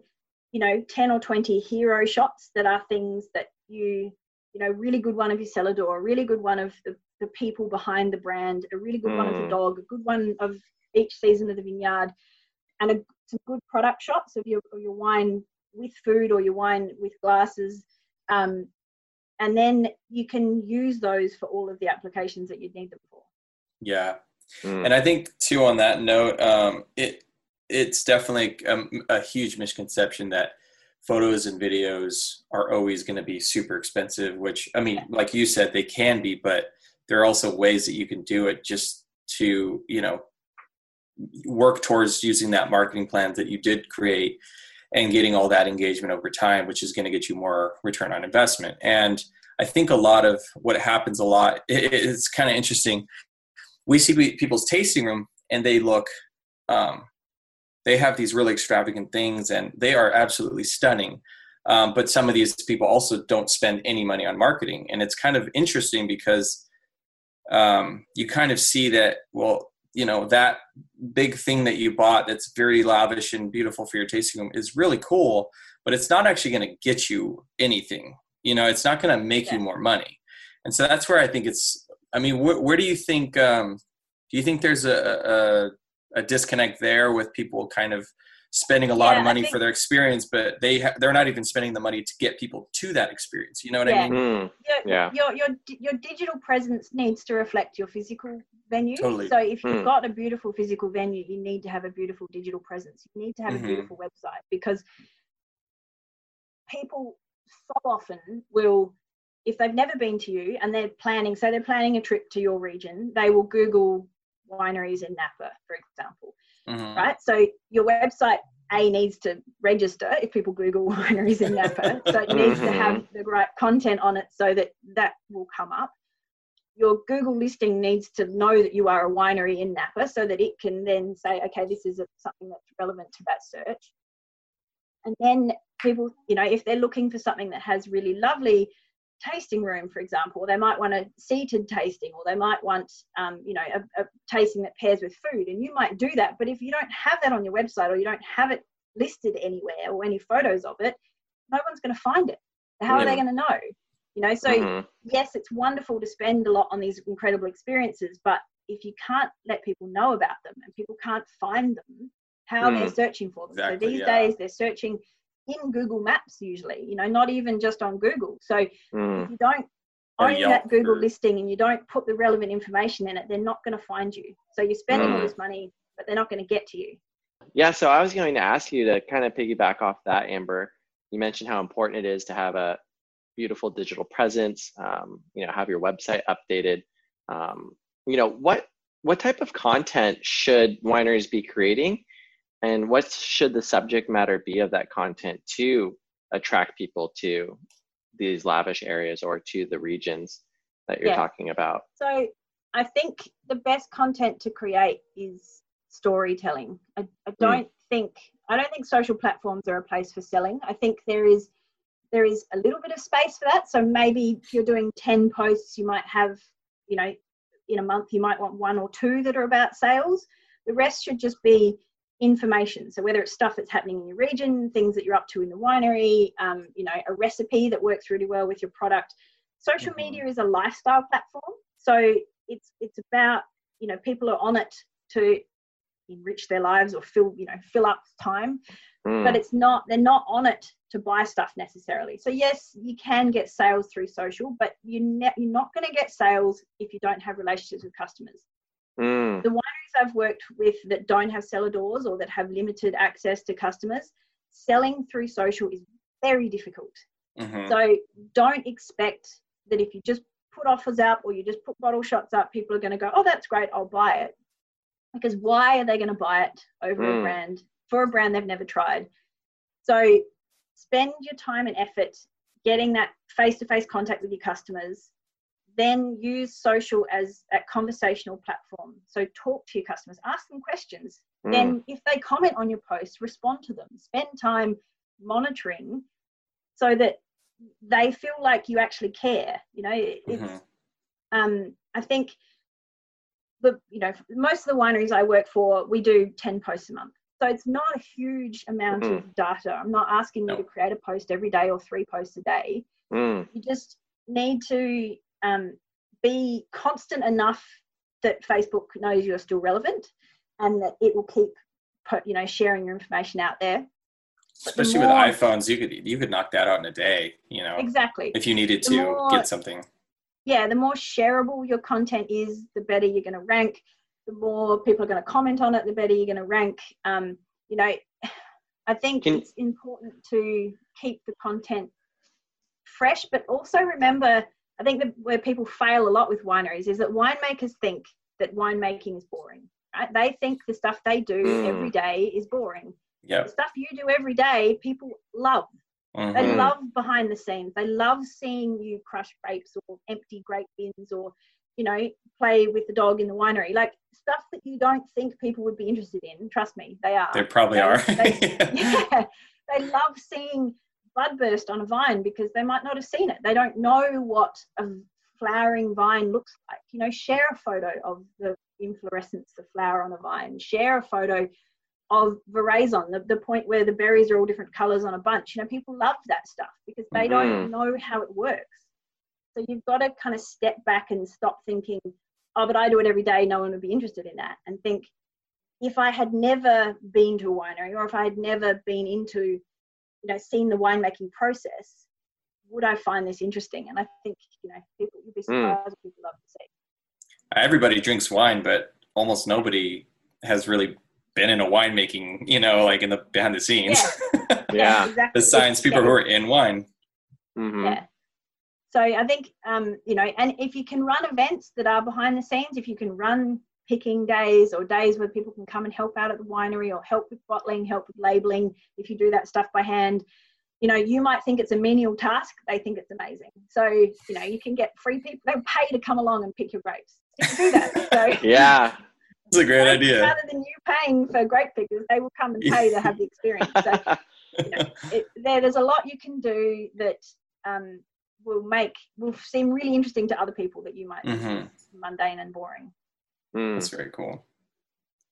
you know, ten or twenty hero shots that are things that you, you know, really good one of your cellar door, a really good one of the, the people behind the brand, a really good one of the Mm. dog, a good one of each season of the vineyard, and a, some good product shots of your your wine with food or your wine with glasses. Um, and then you can use those for all of the applications that you'd need them for. Yeah. Mm. And I think too on that note, um, it it's definitely um, a huge misconception that photos and videos are always going to be super expensive. Which I mean, like you said, they can be, but there are also ways that you can do it just to you know work towards using that marketing plan that you did create and getting all that engagement over time, which is going to get you more return on investment. And I think a lot of what happens a lot, it, it's kind of interesting. We see people's tasting room and they look, um, they have these really extravagant things and they are absolutely stunning. Um, but some of these people also don't spend any money on marketing. And it's kind of interesting because um, you kind of see that, well, you know, that big thing that you bought that's very lavish and beautiful for your tasting room is really cool, but it's not actually going to get you anything. You know, it's not going to make Yeah. you more money. And so that's where I think it's, I mean, wh- where do you think, um, do you think there's a, a, a disconnect there with people kind of spending a lot Yeah, of money think- for their experience, but they ha- they're not even spending the money to get people to that experience. You know what Yeah. I mean? Mm. your, Yeah. your your your digital presence needs to reflect your physical venue. Totally. So if you've Mm. got a beautiful physical venue, you need to have a beautiful digital presence. You need to have Mhm. a beautiful website because people so often will, if they've never been to you and they're planning, so they're planning a trip to your region, they will Google wineries in Napa, for example, Mhm. right? So your website a needs to register if people Google wineries in Napa. so it needs to have the right content on it so that that will come up. Your Google listing needs to know that you are a winery in Napa so that it can then say, okay, this is a, something that's relevant to that search. And then people, you know, if they're looking for something that has really lovely tasting room, for example, they might want a seated tasting or they might want, um, you know, a, a tasting that pairs with food. And you might do that. But if you don't have that on your website or you don't have it listed anywhere or any photos of it, no one's going to find it. How are they going to know? You know, so Mhm. yes, it's wonderful to spend a lot on these incredible experiences, but if you can't let people know about them and people can't find them, how are they're searching for them. Exactly, so these yeah. days they're searching in Google Maps usually, you know, not even just on Google. So Mm. if you don't own Yelp that Google listing and you don't put the relevant information in it, they're not going to find you. So you're spending all Mm. this money, but they're not going to get to you. Yeah, so I was going to ask you to kind of piggyback off that, Amber. You mentioned how important it is to have a beautiful digital presence. Um, you know, have your website updated. Um, you know, what what type of content should wineries be creating, and what should the subject matter be of that content to attract people to these lavish areas or to the regions that you're Yeah. talking about? So I think the best content to create is storytelling. I, I hmm. don't think I don't think social platforms are a place for selling. I think there is there is a little bit of space for that. So maybe if you're doing 10 posts, you might have, you know, in a month you might want one or two that are about sales. The rest should just be information. So whether it's stuff that's happening in your region, things that you're up to in the winery, um, you know, a recipe that works really well with your product. Social Mhm. media is a lifestyle platform, so it's it's about you know people are on it to enrich their lives or fill you know fill up time, Mm. but it's not they're not on it to buy stuff necessarily. So yes, you can get sales through social, but you ne- you're not going to get sales if you don't have relationships with customers. Mm. I've worked with that don't have cellar doors or that have limited access to customers, selling through social is very difficult. Mhm. So don't expect that if you just put offers up or you just put bottle shots up, people are going to go, oh, that's great, I'll buy it. Because why are they going to buy it over Mm. a brand for a brand they've never tried? So spend your time and effort getting that face to face contact with your customers. Then use social as a conversational platform. So talk to your customers, ask them questions. Mm. Then if they comment on your post, respond to them. Spend time monitoring so that they feel like you actually care. You know, it- it's Mhm. um, I think the you know most of the wineries I work for, we do ten posts a month, so it's not a huge amount of data. I'm not asking you to create a post every day or three posts a day. Mm. You just need to um, be constant enough that Facebook knows you're still relevant, and that it will keep put, you know sharing your information out there. But the Especially more- with iPhones, you could you could knock that out in a day. You know, Exactly. if you needed to more- get something. yeah, the more shareable your content is, the better you're going to rank. The more people are going to comment on it, the better you're going to rank. Um, you know, I think Can- it's important to keep the content fresh, but also remember, I think that where people fail a lot with wineries is that winemakers think that winemaking is boring. Right? They think the stuff they do Mm. every day is boring. Yep. The stuff you do every day, people love. They Mhm. love behind the scenes. They love seeing you crush grapes or empty grape bins or, you know, play with the dog in the winery. Like stuff that you don't think people would be interested in. Trust me, they are. They probably They- are. they- yeah, they love seeing bud burst on a vine because they might not have seen it. They don't know what a flowering vine looks like. You know, share a photo of the inflorescence, the flower on a vine. Share a photo of veraison, the, the point where the berries are all different colors on a bunch. You know, people love that stuff because they don't mm-hmm. know how it works. So you've got to kind of step back and stop thinking, oh, but I do it every day. No one would be interested in that. And think, if I had never been to a winery or if I had never been into, you know, seen the winemaking process, would I find this interesting? And I think, you know, people, you'd be surprised what people love to see. everybody drinks wine, but almost nobody has really been in a winemaking, you know, like in the behind the scenes. Yeah, Yeah. exactly. Besides people Yeah. who are in wine. Mhm. yeah so i think um you know and if you can run events that are behind the scenes if you can run picking days or days where people can come and help out at the winery or help with bottling help with labeling if you do that stuff by hand you know you might think it's a menial task they think it's amazing so you know you can get free people they'll pay to come along and pick your grapes you can do that so Yeah. It's a great idea. rather than you paying for grape pickers they will come and pay to have the experience so it, there, there's a lot you can do that um, will make will seem really interesting to other people that you might think Mhm. is mundane and boring. Mm, That's very cool.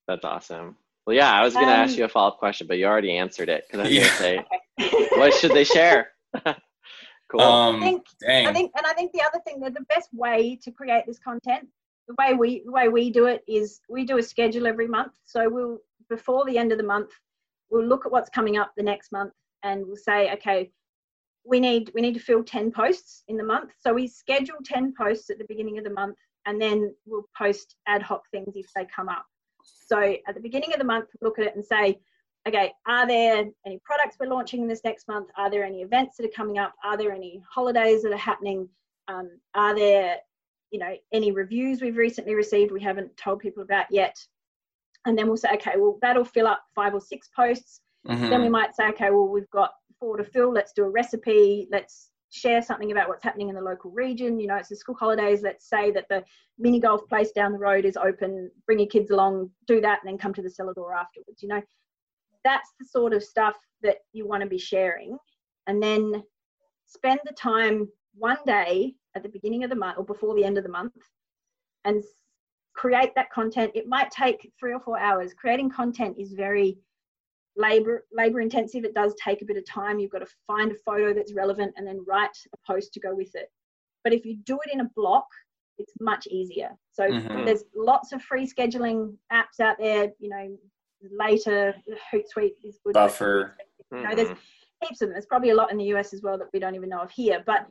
that's awesome. Well, yeah, I was going to ask Um, you a follow up question, but you already answered it because I was Yeah. going to say, what should they share? cool. Um, I think dang. I think, and I think the other thing that the best way to create this content, the way we the way we do it is we do a schedule every month. So we'll before the end of the month, we'll look at what's coming up the next month, and we'll say, okay, we need we need to fill ten posts in the month. So we schedule ten posts at the beginning of the month, and then we'll post ad hoc things if they come up. So at the beginning of the month, look at it and say, okay, are there any products we're launching this next month? Are there any events that are coming up? Are there any holidays that are happening? Um, are there, you know, any reviews we've recently received we haven't told people about yet? And then we'll say, okay, well, that'll fill up five or six posts. Mhm. Then we might say, okay, well, we've got four to fill. Let's do a recipe. Let's share something about what's happening in the local region. You know, it's the school holidays. Let's say that the mini golf place down the road is open. Bring your kids along, do that, and then come to the cellar door afterwards. You know, that's the sort of stuff that you want to be sharing. And then spend the time one day at the beginning of the month or before the end of the month and create that content. It might take three or four hours. Creating content is very labor labor intensive it does take a bit of time. You've got to find a photo that's relevant and then write a post to go with it. But if you do it in a block it's much easier. So Mhm. there's lots of free scheduling apps out there you know later hootsuite is good. Buffer. you know there's Mhm. heaps of them. There's probably a lot in the us as well that we don't even know of here but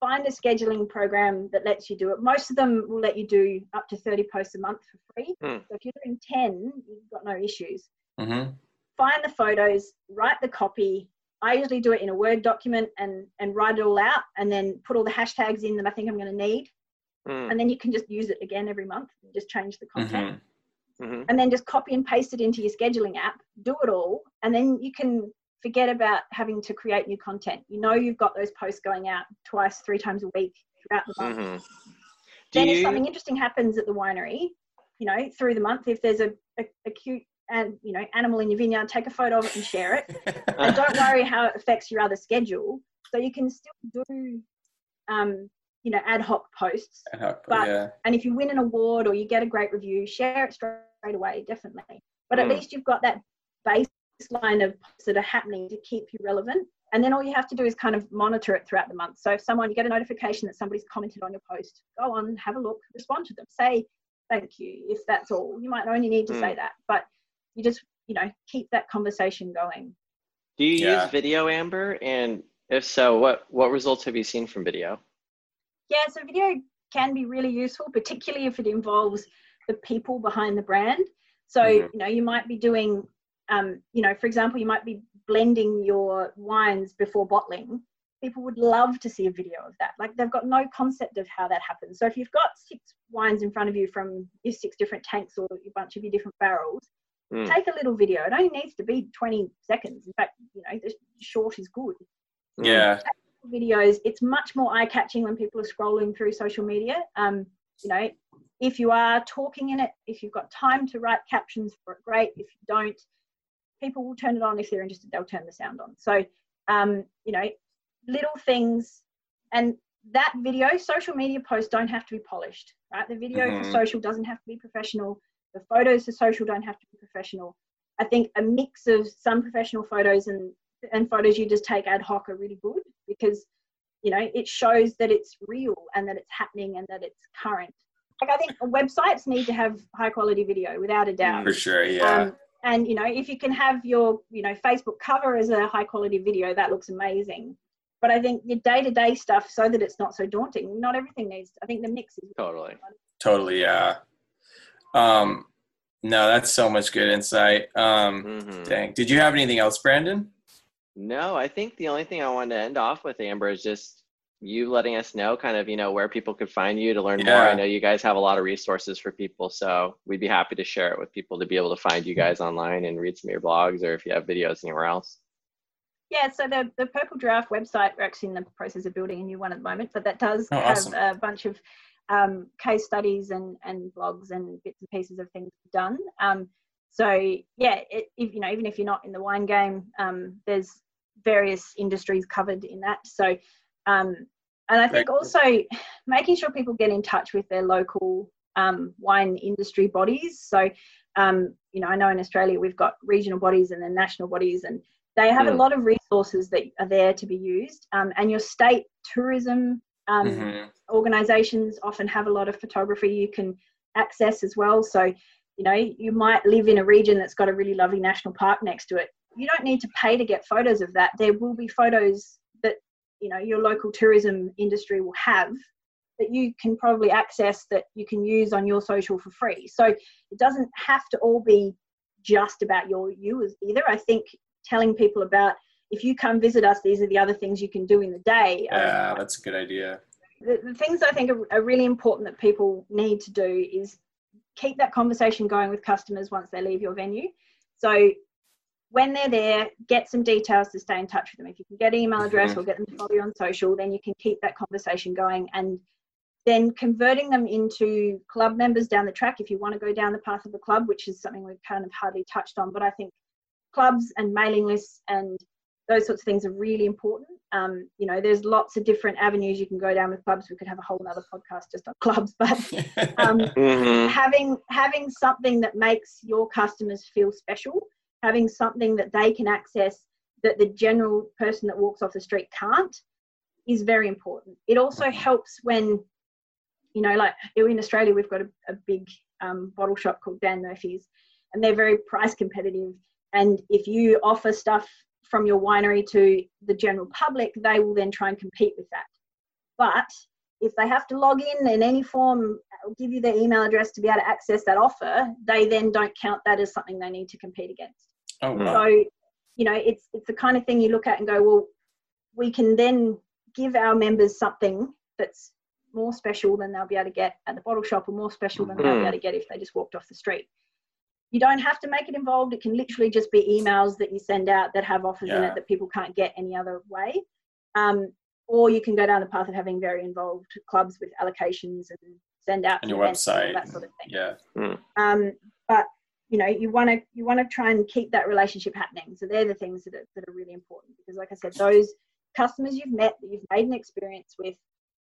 find a scheduling program that lets you do it. Most of them will let you do up to 30 posts a month for free. Hmm. so if you're doing 10 you've got no issues. Hmm find the photos, write the copy. I usually do it in a Word document and, and write it all out and then put all the hashtags in that I think I'm going to need. Mm, And then you can just use it again every month, just change the content. hmm mhm. And then just copy and paste it into your scheduling app, do it all. And then you can forget about having to create new content. You know, you've got those posts going out twice, three times a week throughout the month. Mhm. Do then if something interesting happens at the winery, you know, through the month, if there's a, a, a cute and you know animal in your vineyard, take a photo of it and share it. and don't worry how it affects your other schedule. So you can still do, um, you know, ad hoc posts. Ad hoc, But- yeah. And if you win an award or you get a great review, share it straight away, definitely. But at Mm. least you've got that baseline of posts that are happening to keep you relevant. And then all you have to do is kind of monitor it throughout the month. So if someone you get a notification that somebody's commented on your post, go on, have a look, respond to them, say thank you if that's all. You might only need to say that, but you just you know keep that conversation going. do you Yeah. use video, Amber? And if so, what what results have you seen from video? Yeah, so video can be really useful, particularly if it involves the people behind the brand. So, Mhm. you know, you might be doing, um, you know, for example, you might be blending your wines before bottling. People would love to see a video of that. Like they've got no concept of how that happens. So if you've got six wines in front of you from your six different tanks or a bunch of your different barrels, Mm. take a little video. It only needs to be 20 seconds. In fact, you know, the short is good. Yeah. videos it's much more eye-catching when people are scrolling through social media um, you know if you are talking in it if you've got time to write captions for it great if you don't people will turn it on if they're interested they'll turn the sound on so um, you know little things and that video social media posts don't have to be polished right the video for Mhm. social doesn't have to be professional the photos for social don't have to be professional i think a mix of some professional photos and and photos you just take ad hoc are really good because you know it shows that it's real and that it's happening and that it's current like i think websites need to have high quality video without a doubt For sure. Yeah. um, and you know if you can have your you know facebook cover as a high quality video that looks amazing but I think your day to day stuff, so that it's not so daunting. Not everything needs. I think the mix is totally, totally, yeah. Um, no, that's so much good insight. Um, mm-hmm. Dang, did you have anything else, Brandon? No, I think the only thing I wanted to end off with, Amber, is just you letting us know kind of, you know, where people could find you to learn yeah. more. I know you guys have a lot of resources for people, so we'd be happy to share it with people to be able to find you guys online and read some of your blogs or if you have videos anywhere else. Yeah, so the, the Purple Giraffe website, we're actually in the process of building a new one at the moment, but that does oh, have awesome. a bunch of um, case studies and, and blogs and bits and pieces of things done. Um, so yeah, it, if, you know, even if you're not in the wine game, um, there's various industries covered in that. So, um, and I think also making sure people get in touch with their local um, wine industry bodies. So, um, you know, I know in Australia we've got regional bodies and then national bodies, and they have mm. a lot of resources that are there to be used. and your state tourism um, mm-hmm. Organizations often have a lot of photography you can access as well. So, you know, you might live in a region that's got a really lovely national park next to it. You don't need to pay to get photos of that. There will be photos that, you know, your local tourism industry will have that you can probably access that you can use on your social for free. So it doesn't have to all be just about your you either. I think telling people about if you come visit us, these are the other things you can do in the day. Yeah, um, that's a good idea. The, the things I think are, are, really important that people need to do is keep that conversation going with customers once they leave your venue. So when they're there, get some details to stay in touch with them. If you can get an email address mm-hmm. or get them to follow you on social, then you can keep that conversation going and then converting them into club members down the track if you want to go down the path of a club, which is something we've kind of hardly touched on. But I think clubs and mailing lists and those sorts of things are really important. Um, you know, there's lots of different avenues you can go down with clubs. We could have a whole other podcast just on clubs, but um, mm-hmm. having having something that makes your customers feel special, having something that they can access that the general person that walks off the street can't, is very important. It also helps when, you know, like in Australia, we've got a, a big um, bottle shop called Dan Murphy's, and they're very price competitive. And if you offer stuff from your winery to the general public, they will then try and compete with that. But if they have to log in in any form, give you their email address to be able to access that offer, they then don't count that as something they need to compete against. Oh. So, you know, it's it's the kind of thing you look at and go, well, we can then give our members something that's more special than they'll be able to get at the bottle shop or more special than mm. they'll be able to get if they just walked off the street you don't have to make it involved. It can literally just be emails that you send out that have offers yeah. in it that people can't get any other way. Um, or you can go down the path of having very involved clubs with allocations and send out on your website that sort of thing. Yeah. Mm. Um, but you know, you want to you want to try and keep that relationship happening. So they're the things that are, that are really important because, like I said, those customers you've met that you've made an experience with,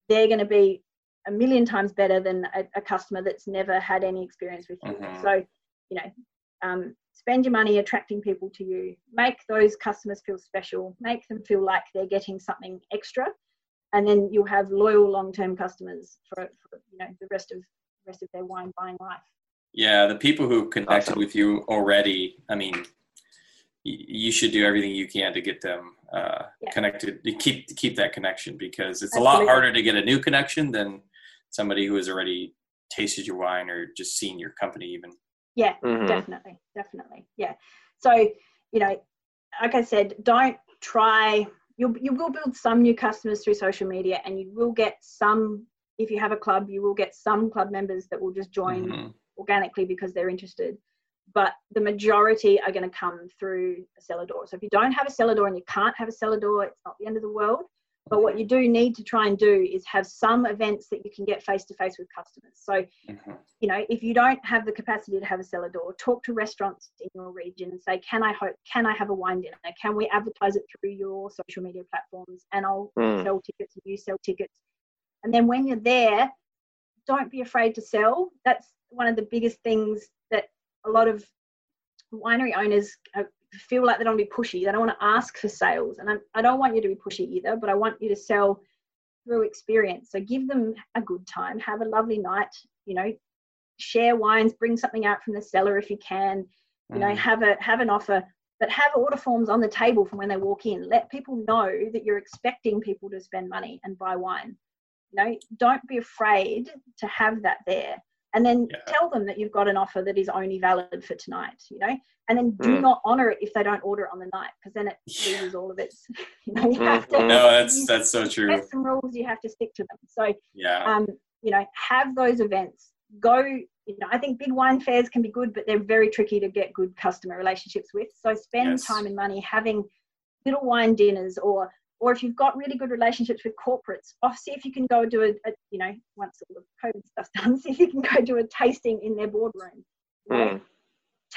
they're going to be a million times better than a, a, customer that's never had any experience with you. Mm-hmm. So you know, um, spend your money attracting people to you. Make those customers feel special. Make them feel like they're getting something extra, and then you'll have loyal long-term customers for, for you know the rest of rest of their wine buying life. Yeah, the people who connected awesome. with you already. I mean, you should do everything you can to get them uh, yeah. connected to keep to keep that connection because it's Absolutely. a lot harder to get a new connection than somebody who has already tasted your wine or just seen your company even yeah mm-hmm. definitely definitely yeah so you know like i said don't try you you will build some new customers through social media and you will get some if you have a club you will get some club members that will just join mm-hmm. organically because they're interested but the majority are going to come through a cellar door so if you don't have a cellar door and you can't have a cellar door it's not the end of the world but what you do need to try and do is have some events that you can get face to face with customers. So, mm-hmm. you know, if you don't have the capacity to have a cellar door, talk to restaurants in your region and say, "Can I hope? Can I have a wine dinner? Can we advertise it through your social media platforms? And I'll mm. sell tickets and you sell tickets." And then when you're there, don't be afraid to sell. That's one of the biggest things that a lot of winery owners feel like they don't want to be pushy. They don't want to ask for sales. And I, I don't want you to be pushy either, but I want you to sell through experience. So give them a good time, have a lovely night, you know, share wines, bring something out from the cellar if you can, you know, mm. have a have an offer. but have order forms on the table from when they walk in. Let people know that you're expecting people to spend money and buy wine. You know, don't be afraid to have that there. And then Yeah. tell them that you've got an offer that is only valid for tonight, you know, and then do Mm. not honor it if they don't order it on the night because then it loses all of its, you know, you have to. Mhm. No, that's that's so true. There's some rules you have to stick to them. So Yeah. um, you know, have those events. Go, you know, I think big wine fairs can be good, but they're very tricky to get good customer relationships with. So spend Yes. time and money having little wine dinners or or if you've got really good relationships with corporates, off see if you can go do a, a you know, once all the COVID stuff's done, see if you can go do a tasting in their boardroom. Mm.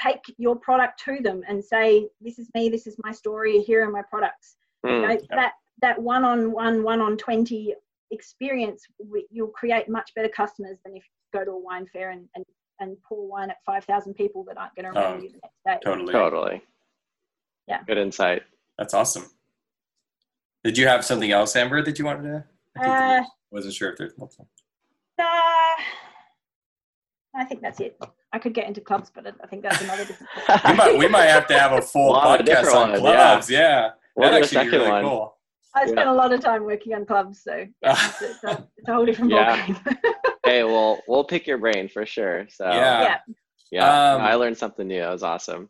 Take your product to them and say, This is me, this is my story, here are my products you Mm. know, that that one on one one on 20 experience you'll create much better customers than if you go to a wine fair and and, and pour wine at 5000 people that aren't going to remember Oh, you the next day Totally. Totally. Yeah. Good insight. That's awesome. Did you have something else, Amber, that you wanted to? I uh, wasn't sure if there's multiple. uh, i think that's it i could get into clubs but I- i think that's another We might, we might have to have a full Lot of podcast on ones, clubs. Yeah, We'll that'd do actually be really one. cool. i spent a lot of time working on clubs so yeah, it's, it's, a, it's a whole different Yeah. ballgame Hey, well, we'll pick your brain for sure. So Yeah. yeah yeah, Um, I learned something new. That was awesome.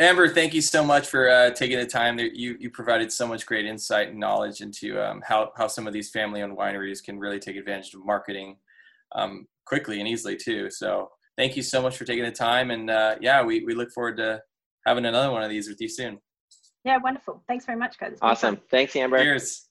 Amber, thank you so much for uh, taking the time. You you provided so much great insight and knowledge into um, how how some of these family-owned wineries can really take advantage of marketing um, quickly and easily too. So thank you so much for taking the time, and uh, yeah, we we look forward to having another one of these with you soon. yeah wonderful thanks very much guys It's fun. Awesome. Thanks, Amber. Cheers.